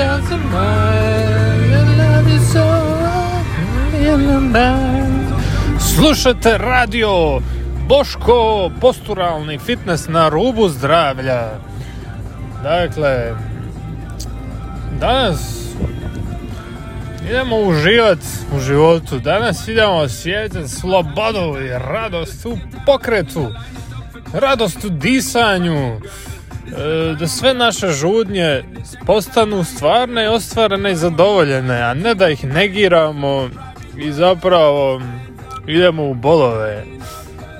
doesn't mind. I love you so. Slušate radio Boško, posturalni fitness na rubu zdravlja. Dakle, danas idemo uživati u životu. Danas idemo osjećati slobodu i radost u pokretu. Radost u disanju. E, da sve naše žudnje postanu stvarne, ostvarene i zadovoljene, a ne da ih negiramo i zapravo idemo u bolove.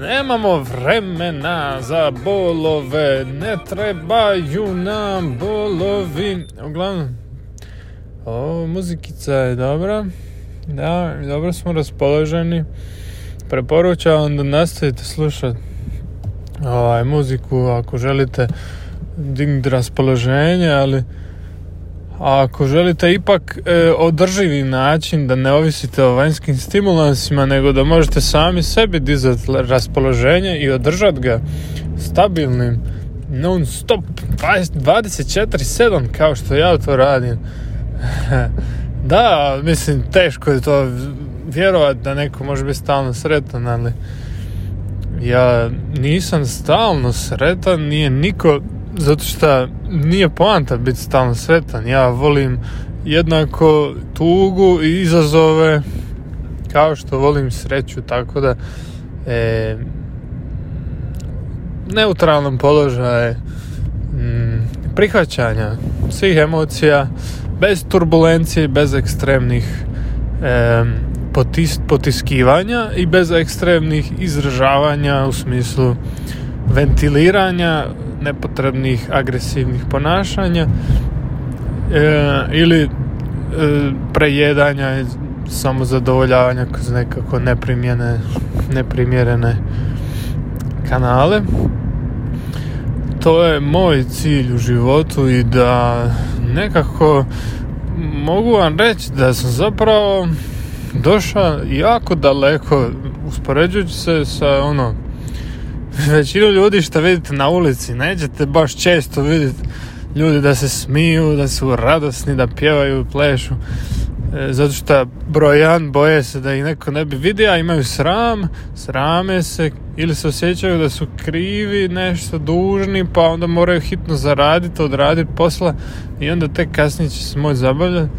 Nemamo vremena za bolove, ne trebaju nam bolovi. Uglavnom, o, muzikica je dobra. Da, dobro smo raspoloženi. Preporučavam da nastavite slušati ovaj, muziku ako želite dignuti raspoloženje, ali ako želite ipak e, održivi način da ne ovisite o vanjskim stimulansima nego da možete sami sebi dizati raspoloženje i održati ga stabilnim non stop 24-7 kao što ja to radim. Da, mislim teško je to vjerovati da neko može biti stalno sretan ali ja nisam stalno sretan nije niko zato što nije poanta biti stalno sretan. Ja volim jednako tugu i izazove kao što volim sreću, tako da e, neutralnom položaju mm, prihvaćanja svih emocija bez turbulencije, bez ekstremnih e, potis, potiskivanja i bez ekstremnih izražavanja u smislu ventiliranja nepotrebnih agresivnih ponašanja e, ili e, prejedanja i samozadovoljavanja kroz nekako neprimjene, neprimjerene kanale. To je moj cilj u životu i da nekako mogu vam reći da sam zapravo došao jako daleko uspoređujući se sa ono većinu ljudi što vidite na ulici nećete baš često vidjeti ljudi da se smiju, da su radosni, da pjevaju, plešu. E, zato što broj jedan boje se da ih neko ne bi vidio, a imaju sram, srame se ili se osjećaju da su krivi, nešto dužni, pa onda moraju hitno zaraditi, odraditi posla i onda tek kasnije će se moći zabavljati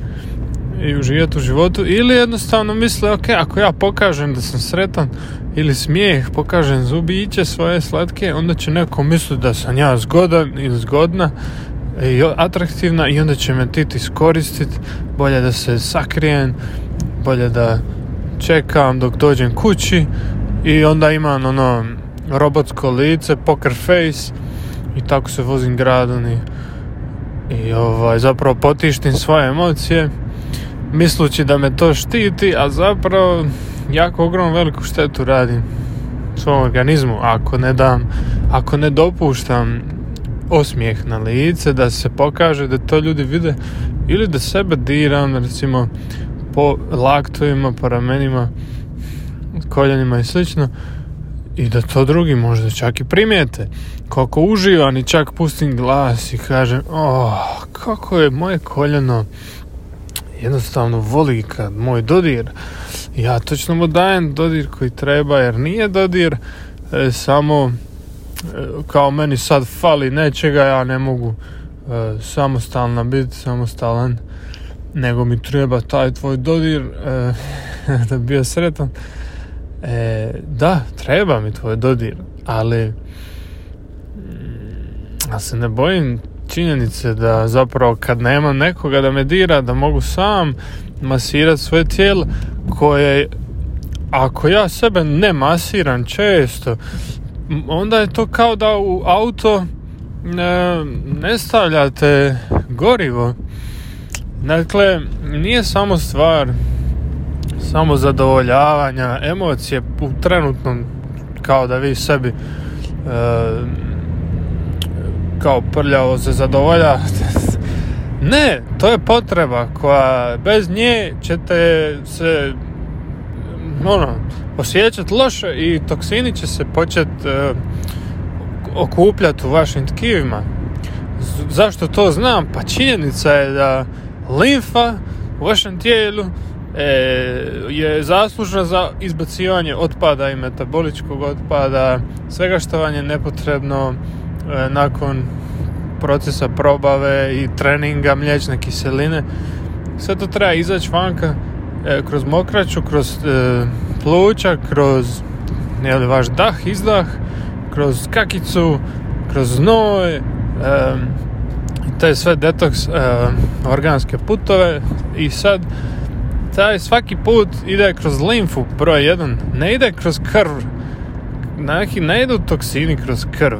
i uživati u životu ili jednostavno misle ok, ako ja pokažem da sam sretan ili smijeh, pokažem zubiće svoje slatke, onda će neko misliti da sam ja zgodan ili zgodna i atraktivna i onda će me tit iskoristiti, bolje da se sakrijem, bolje da čekam dok dođem kući i onda imam ono robotsko lice, poker face i tako se vozim gradom i, i ovaj, zapravo potištim svoje emocije mislući da me to štiti, a zapravo jako ogromnu veliku štetu radim svom organizmu ako ne dam, ako ne dopuštam osmijeh na lice, da se pokaže da to ljudi vide ili da sebe diram recimo po laktovima, po ramenima, koljenima i slično i da to drugi možda čak i primijete. Kako uživam i čak pustim glas i kažem, oh, kako je moje koljeno jednostavno voli kad moj dodir. Ja točno mu dajem dodir koji treba jer nije dodir e, samo e, kao meni sad fali nečega ja ne mogu e, samostalna biti samostalan nego mi treba taj tvoj dodir e, da bi bio sretan. E, da treba mi tvoj dodir ali mm, ja se ne bojim činjenice da zapravo kad nema nekoga da me dira, da mogu sam masirati svoje tijelo koje ako ja sebe ne masiram često onda je to kao da u auto ne, ne stavljate gorivo. Dakle nije samo stvar samo zadovoljavanja emocije u trenutnom kao da vi sebi e, kao prljavo se zadovoljavate. Ne, to je potreba koja bez nje ćete se ono, osjećati loše i toksini će se početi uh, okupljati u vašim tkivima. Zašto to znam? Pa činjenica je da limfa u vašem tijelu e, je zaslužna za izbacivanje otpada i metaboličkog otpada, svega što vam je nepotrebno e, nakon procesa probave i treninga mliječne kiseline. Sve to treba izaći vanka e, kroz mokraću, kroz e, pluća, kroz li vaš dah, izdah, kroz kakicu, kroz znoj, e, te sve detoks e, organske putove. I sad taj svaki put ide kroz limfu broj jedan, ne ide kroz krv. Ne idu toksini kroz krv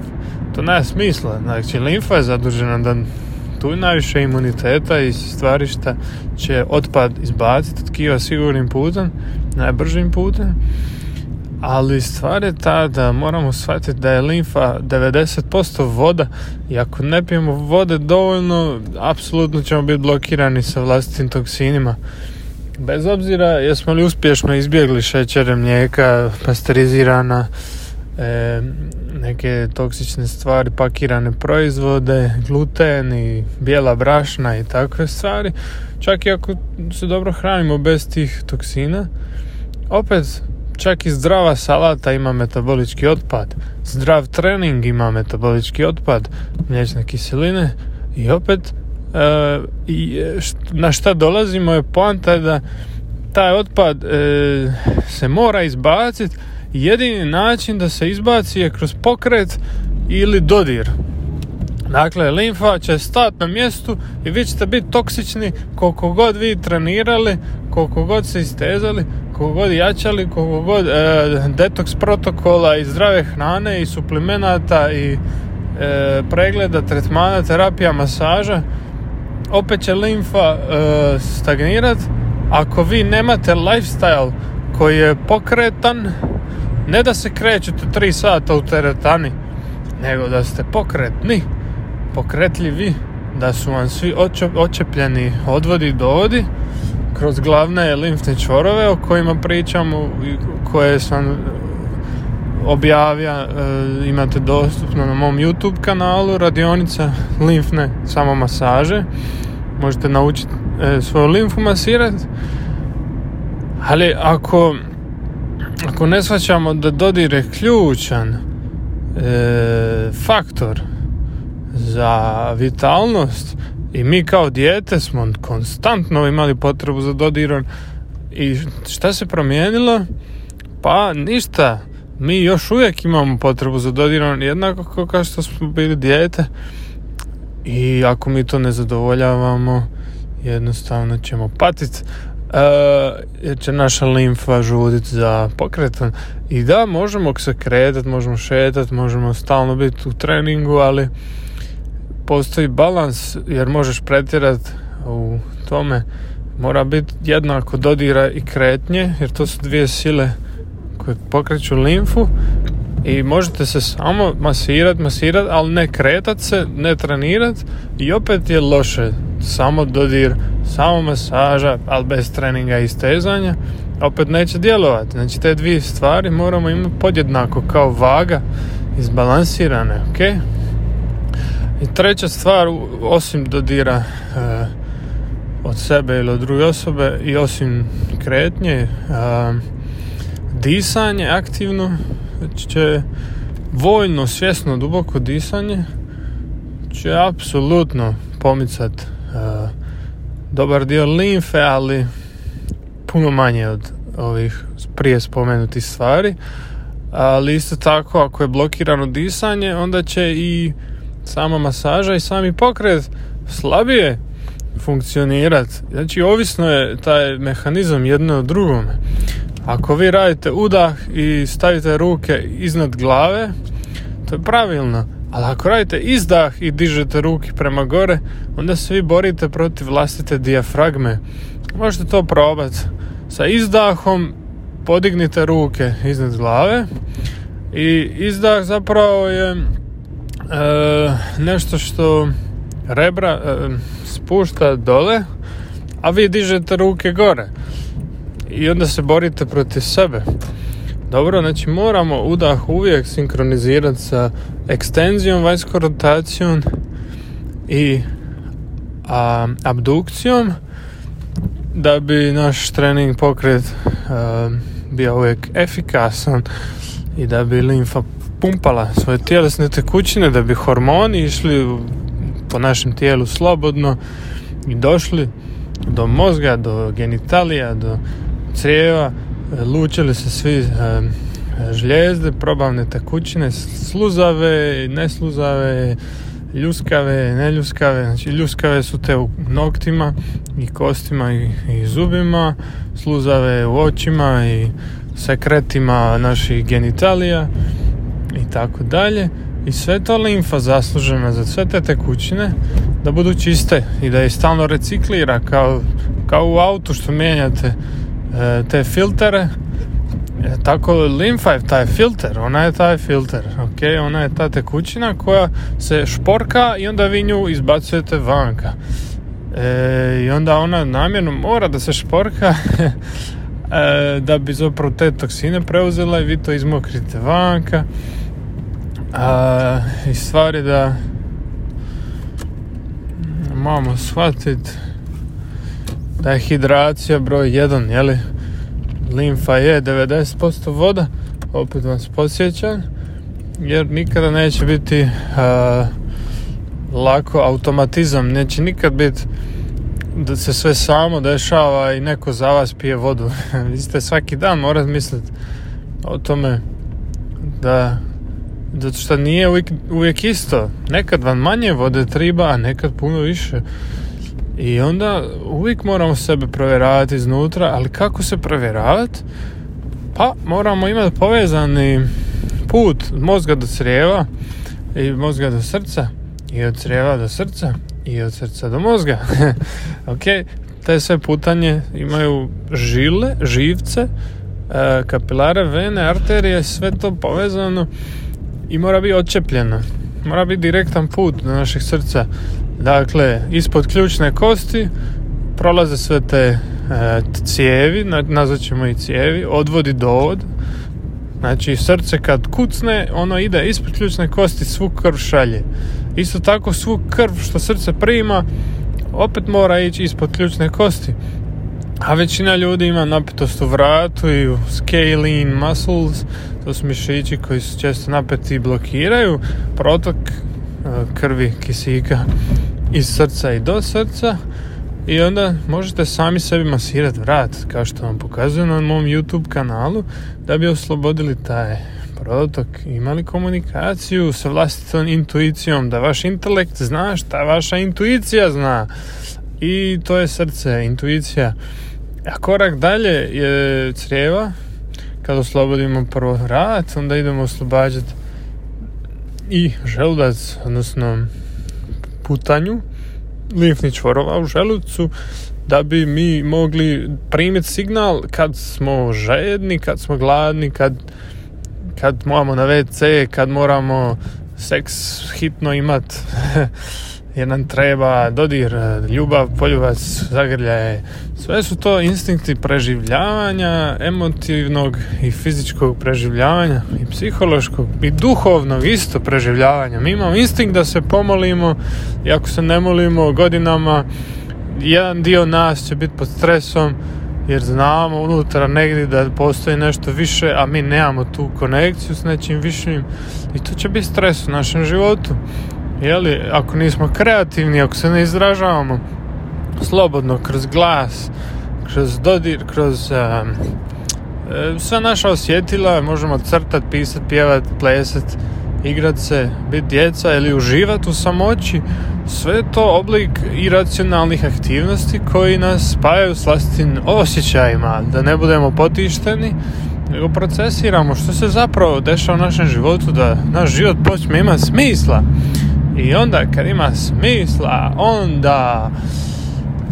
to nema smisla znači limfa je zadužena da tu najviše imuniteta i stvari šta će otpad izbaciti od kiva sigurnim putem najbržim putem ali stvar je ta da moramo shvatiti da je limfa 90% voda i ako ne pijemo vode dovoljno, apsolutno ćemo biti blokirani sa vlastitim toksinima. Bez obzira jesmo li uspješno izbjegli šećere, mlijeka, pasterizirana, e, neke toksične stvari, pakirane proizvode, gluten i bijela brašna i takve stvari, čak i ako se dobro hranimo bez tih toksina, opet Čak i zdrava salata ima metabolički otpad. Zdrav trening ima metabolički otpad. Mliječne kiseline. I opet e, i na šta dolazimo je poanta da taj otpad e, se mora izbaciti. Jedini način da se izbaci je kroz pokret ili dodir. Dakle, limfa će stati na mjestu i vi ćete biti toksični koliko god vi trenirali, koliko god se istezali, koliko god jačali, koliko god e, detoks protokola i zdrave hrane i suplemenata i e, pregleda, tretmana, terapija, masaža, opet će limfa e, stagnirat. Ako vi nemate lifestyle koji je pokretan, ne da se krećete 3 sata u teretani, nego da ste pokretni, pokretljivi, da su vam svi očepljeni odvodi dovodi, kroz glavne limfne čvorove o kojima pričamo i koje sam objavio e, imate dostupno na mom YouTube kanalu radionica limfne samo masaže možete naučiti e, svoju limfu masirati ali ako ako ne shvaćamo da dodir je ključan e, faktor za vitalnost i mi kao dijete smo konstantno imali potrebu za dodirom i šta se promijenilo? Pa ništa. Mi još uvijek imamo potrebu za dodirom jednako kao što smo bili dijete i ako mi to ne zadovoljavamo jednostavno ćemo patiti jer će naša limfa žuditi za pokretan i da možemo se kretati, možemo šetati, možemo stalno biti u treningu ali postoji balans jer možeš pretjerati u tome. Mora biti jednako dodira i kretnje jer to su dvije sile koje pokreću limfu. I možete se samo masirat, masirat, ali ne kretat se, ne trenirat i opet je loše samo dodir, samo masaža, ali bez treninga i stezanja opet neće djelovati. Znači te dvije stvari moramo imati podjednako kao vaga izbalansirane, ok? I treća stvar, osim dodira e, od sebe ili od druge osobe i osim kretnje, e, disanje aktivno će voljno, svjesno, duboko disanje će apsolutno pomicat e, dobar dio limfe, ali puno manje od ovih prije spomenutih stvari. Ali isto tako, ako je blokirano disanje, onda će i sama masaža i sami pokret slabije funkcionirat. Znači, ovisno je taj mehanizam jedno od drugome. Ako vi radite udah i stavite ruke iznad glave, to je pravilno. Ali ako radite izdah i dižete ruke prema gore, onda se vi borite protiv vlastite dijafragme. Možete to probati. Sa izdahom podignite ruke iznad glave i izdah zapravo je e, nešto što rebra e, spušta dole, a vi dižete ruke gore. I onda se borite protiv sebe. Dobro, znači moramo udah uvijek sinkronizirati sa ekstenzijom, vanjskom rotacijom i a, abdukcijom da bi naš trening pokret bio uvijek efikasan i da bi limfa pumpala svoje tjelesne tekućine, da bi hormoni išli po našem tijelu slobodno i došli do mozga, do genitalija, do crijeva, lučili se svi žljezde, probavne tekućine, sluzave, nesluzave, ljuskave, neljuskave, znači ljuskave su te u noktima i kostima i, i zubima, sluzave u očima i sekretima naših genitalija i tako dalje. I sve to limfa zaslužena za sve te tekućine da budu čiste i da je stalno reciklira kao, kao u autu što mijenjate te filtere E, tako limfa je taj filter, ona je taj filter, ok, ona je ta tekućina koja se šporka i onda vi nju izbacujete vanka. E, I onda ona namjerno mora da se šporka e, da bi zapravo te toksine preuzela i vi to izmokrite vanka. A, I stvari da moramo shvatiti da je hidracija broj 1, jeli? limfa je 90% voda, opet vas podsjećam, jer nikada neće biti lako automatizam, neće nikad biti da se sve samo dešava i neko za vas pije vodu. Vi ste svaki dan morate misliti o tome da zato što nije uvijek, uvijek isto. Nekad vam manje vode triba, a nekad puno više. I onda uvijek moramo sebe provjeravati iznutra, ali kako se provjeravati? Pa moramo imati povezani put mozga do crijeva i mozga do srca i od crijeva do srca i od srca do mozga. ok, te sve putanje imaju žile, živce, e, kapilare, vene, arterije, sve to povezano i mora biti odčepljeno. Mora biti direktan put do našeg srca. Dakle, ispod ključne kosti prolaze sve te e, cijevi, nazvat ćemo i cijevi, odvodi dovod. Znači, srce kad kucne, ono ide ispod ključne kosti, svu krv šalje. Isto tako, svu krv što srce prima, opet mora ići ispod ključne kosti. A većina ljudi ima napetost u vratu i u scalene muscles, to su mišići koji su često napeti i blokiraju protok e, krvi kisika iz srca i do srca. I onda možete sami sebi masirati vrat kao što vam pokazujem na mom YouTube kanalu da bi oslobodili taj protok. Imali komunikaciju sa vlastitom intuicijom da vaš intelekt zna šta vaša intuicija zna. I to je srce, intuicija. A korak dalje je crijeva. Kad oslobodimo prvo vrat onda idemo oslobađati i želudac odnosno putanju limfnih čvorova u želucu da bi mi mogli primiti signal kad smo žedni, kad smo gladni, kad, kad moramo na WC, kad moramo seks hitno imat jer nam treba dodir, ljubav, poljubac, zagrljaje. Sve su to instinkti preživljavanja, emotivnog i fizičkog preživljavanja i psihološkog i duhovnog isto preživljavanja. Mi imamo instinkt da se pomolimo i ako se ne molimo godinama, jedan dio nas će biti pod stresom jer znamo unutra negdje da postoji nešto više, a mi nemamo tu konekciju s nečim višim i to će biti stres u našem životu jeli, ako nismo kreativni, ako se ne izražavamo slobodno kroz glas, kroz dodir, kroz um, sva naša osjetila, možemo crtati, pisati, pjevati, plesati, igrat se, biti djeca ili uživati u samoći, sve to oblik iracionalnih aktivnosti koji nas spajaju s vlastitim osjećajima, da ne budemo potišteni, nego procesiramo što se zapravo dešava u našem životu, da naš život počne imati smisla. I onda kad ima smisla, onda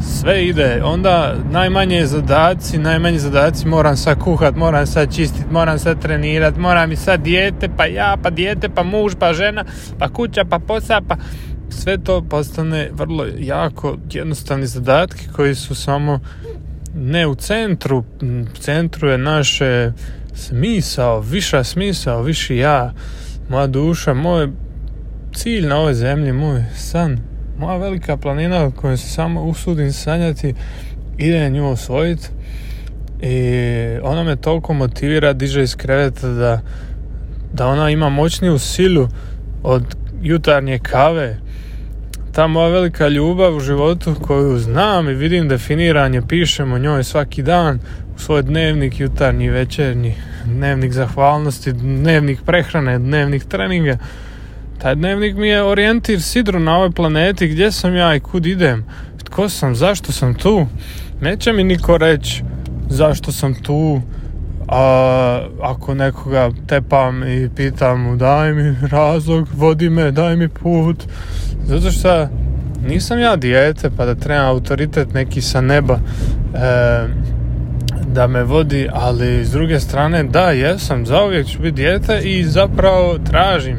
sve ide, onda najmanje zadaci, najmanje zadaci moram sad kuhat, moram sad čistit, moram sad trenirat, moram i sad dijete, pa ja, pa dijete, pa muž, pa žena, pa kuća, pa posao, pa sve to postane vrlo jako jednostavni zadatki koji su samo ne u centru, u centru je naše smisao, viša smisao, viši ja, moja duša, moje cilj na ovoj zemlji, moj san, moja velika planina koju se samo usudim sanjati, ide nju osvojiti i ona me toliko motivira, diže iz kreveta da, da ona ima moćniju silu od jutarnje kave. Ta moja velika ljubav u životu koju znam i vidim definiranje, pišem o njoj svaki dan u svoj dnevnik, jutarnji, večernji, dnevnik zahvalnosti, dnevnik prehrane, dnevnik treninga. Taj dnevnik mi je orijentir sidru na ovoj planeti, gdje sam ja i kud idem, tko sam, zašto sam tu. Neće mi niko reći zašto sam tu, a ako nekoga tepam i pitam mu daj mi razlog, vodi me, daj mi put. Zato što nisam ja dijete pa da trebam autoritet neki sa neba e, da me vodi, ali s druge strane da, jesam, zauvijek ću biti dijete i zapravo tražim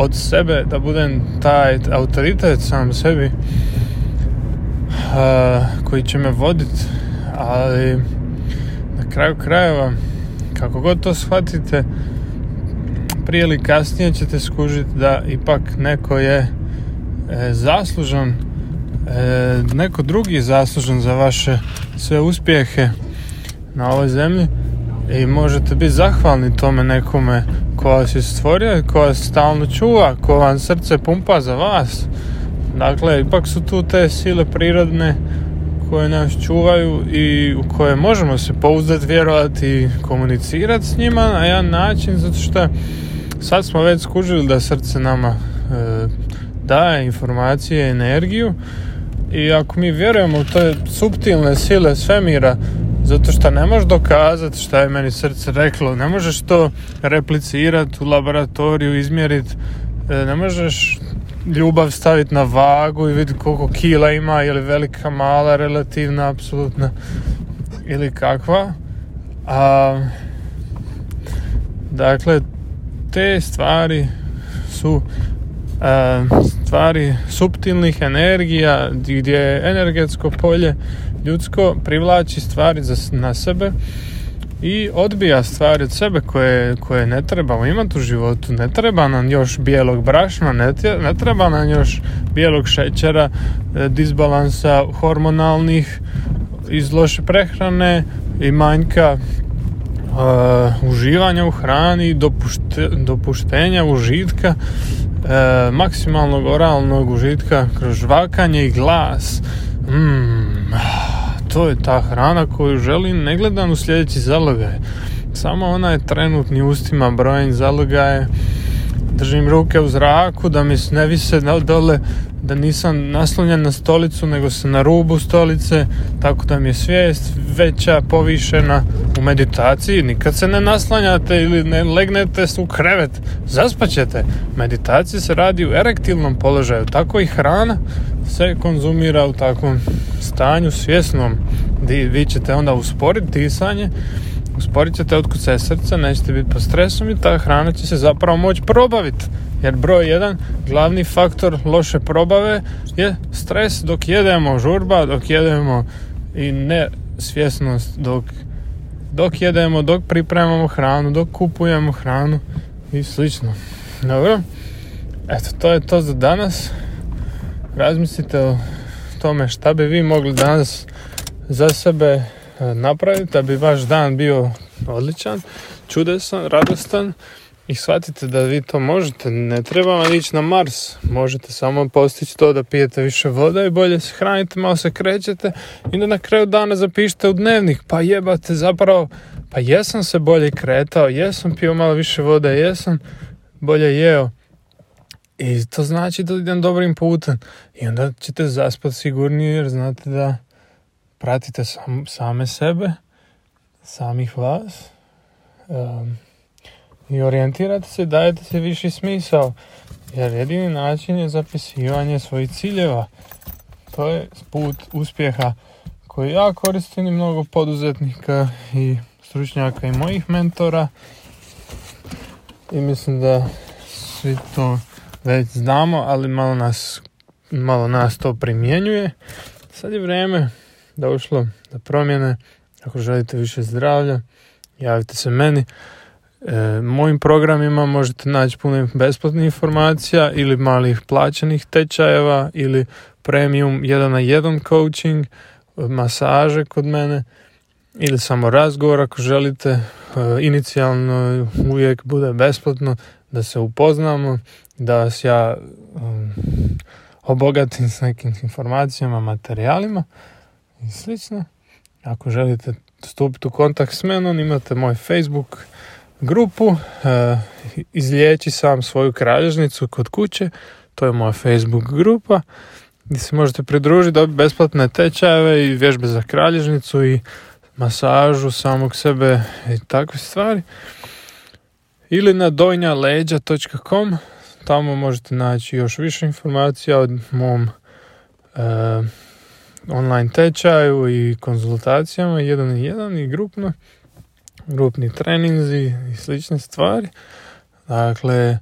od sebe da budem taj autoritet sam sebi koji će me voditi ali na kraju krajeva kako god to shvatite prije ili kasnije ćete skužiti da ipak neko je e, zaslužan e, neko drugi je zaslužan za vaše sve uspjehe na ovoj zemlji i možete biti zahvalni tome nekome ko vas je stvorio, ko vas stalno čuva, ko vam srce pumpa za vas. Dakle, ipak su tu te sile prirodne koje nas čuvaju i u koje možemo se pouzdati, vjerovati i komunicirati s njima na jedan način, zato što sad smo već skužili da srce nama e, daje informacije, energiju i ako mi vjerujemo u te subtilne sile svemira, zato što ne možeš dokazati šta je meni srce reklo, ne možeš to replicirati u laboratoriju, izmjeriti, e, ne možeš ljubav staviti na vagu i vidjeti koliko kila ima, ili velika, mala, relativna, apsolutna ili kakva. A, dakle, te stvari su stvari subtilnih energija gdje je energetsko polje ljudsko privlači stvari za, na sebe i odbija stvari od sebe koje, koje ne trebamo imati u životu. Ne treba nam još bijelog brašna, ne, ne treba nam još bijelog šećera, e, disbalansa hormonalnih iz loše prehrane i manjka uh, uživanja u hrani, dopušte, dopuštenja užitka, uh, maksimalnog oralnog užitka kroz žvakanje i glas. Mm, to je ta hrana koju želim, ne gledam u sljedeći zalogaj. Samo ona je trenutni ustima brojen zalogaje. Držim ruke u zraku da mi ne vise dole, da nisam naslonjen na stolicu, nego sam na rubu stolice, tako da mi je svijest veća, povišena u meditaciji. Nikad se ne naslanjate ili ne legnete u krevet, zaspaćete. Meditacija se radi u erektilnom položaju, tako i hrana se konzumira u takvom stanju svjesnom di vi ćete onda usporiti disanje usporit ćete otkucaje srca nećete biti pod stresom i ta hrana će se zapravo moći probaviti jer broj jedan glavni faktor loše probave je stres dok jedemo žurba dok jedemo i nesvjesnost dok dok jedemo, dok pripremamo hranu, dok kupujemo hranu i slično. Dobro, eto, to je to za danas. Razmislite o tome šta bi vi mogli danas za sebe napraviti da bi vaš dan bio odličan, čudesan, radostan i shvatite da vi to možete. Ne treba vam ići na Mars, možete samo postići to da pijete više voda i bolje se hranite, malo se krećete i da na kraju dana zapišite u dnevnik. Pa jebate zapravo, pa jesam se bolje kretao, jesam pio malo više vode, jesam bolje jeo i to znači da idem dobrim putem. I onda ćete zaspati sigurnije jer znate da pratite sam, same sebe, samih vas um, i orijentirate se, dajete se viši smisao. Jer jedini način je zapisivanje svojih ciljeva. To je put uspjeha koji ja koristim i mnogo poduzetnika i stručnjaka i mojih mentora. I mislim da svi to već znamo, ali malo nas, malo nas to primjenjuje. Sad je vrijeme došlo do promjene. Ako želite više zdravlja, javite se meni. E, mojim programima možete naći puno besplatnih informacija ili malih plaćenih tečajeva ili premium 1 na 1 coaching, masaže kod mene ili samo razgovor ako želite. E, inicijalno uvijek bude besplatno da se upoznamo, da vas ja um, obogatim s nekim informacijama, materijalima i slično. Ako želite stupiti u kontakt s menom, imate moj Facebook grupu uh, Izliječi sam svoju kralježnicu kod kuće. To je moja Facebook grupa gdje se možete pridružiti, dobiti besplatne tečajeve i vježbe za kralježnicu i masažu samog sebe i takve stvari. Ili na dojnjaleđa.com tamo možete naći još više informacija o mom uh, online tečaju i konzultacijama jedan i jedan i grupno grupni treninzi i slične stvari. Dakle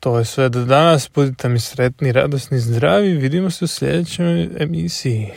to je sve do danas. Budite mi sretni, radosni, zdravi. Vidimo se u sljedećoj emisiji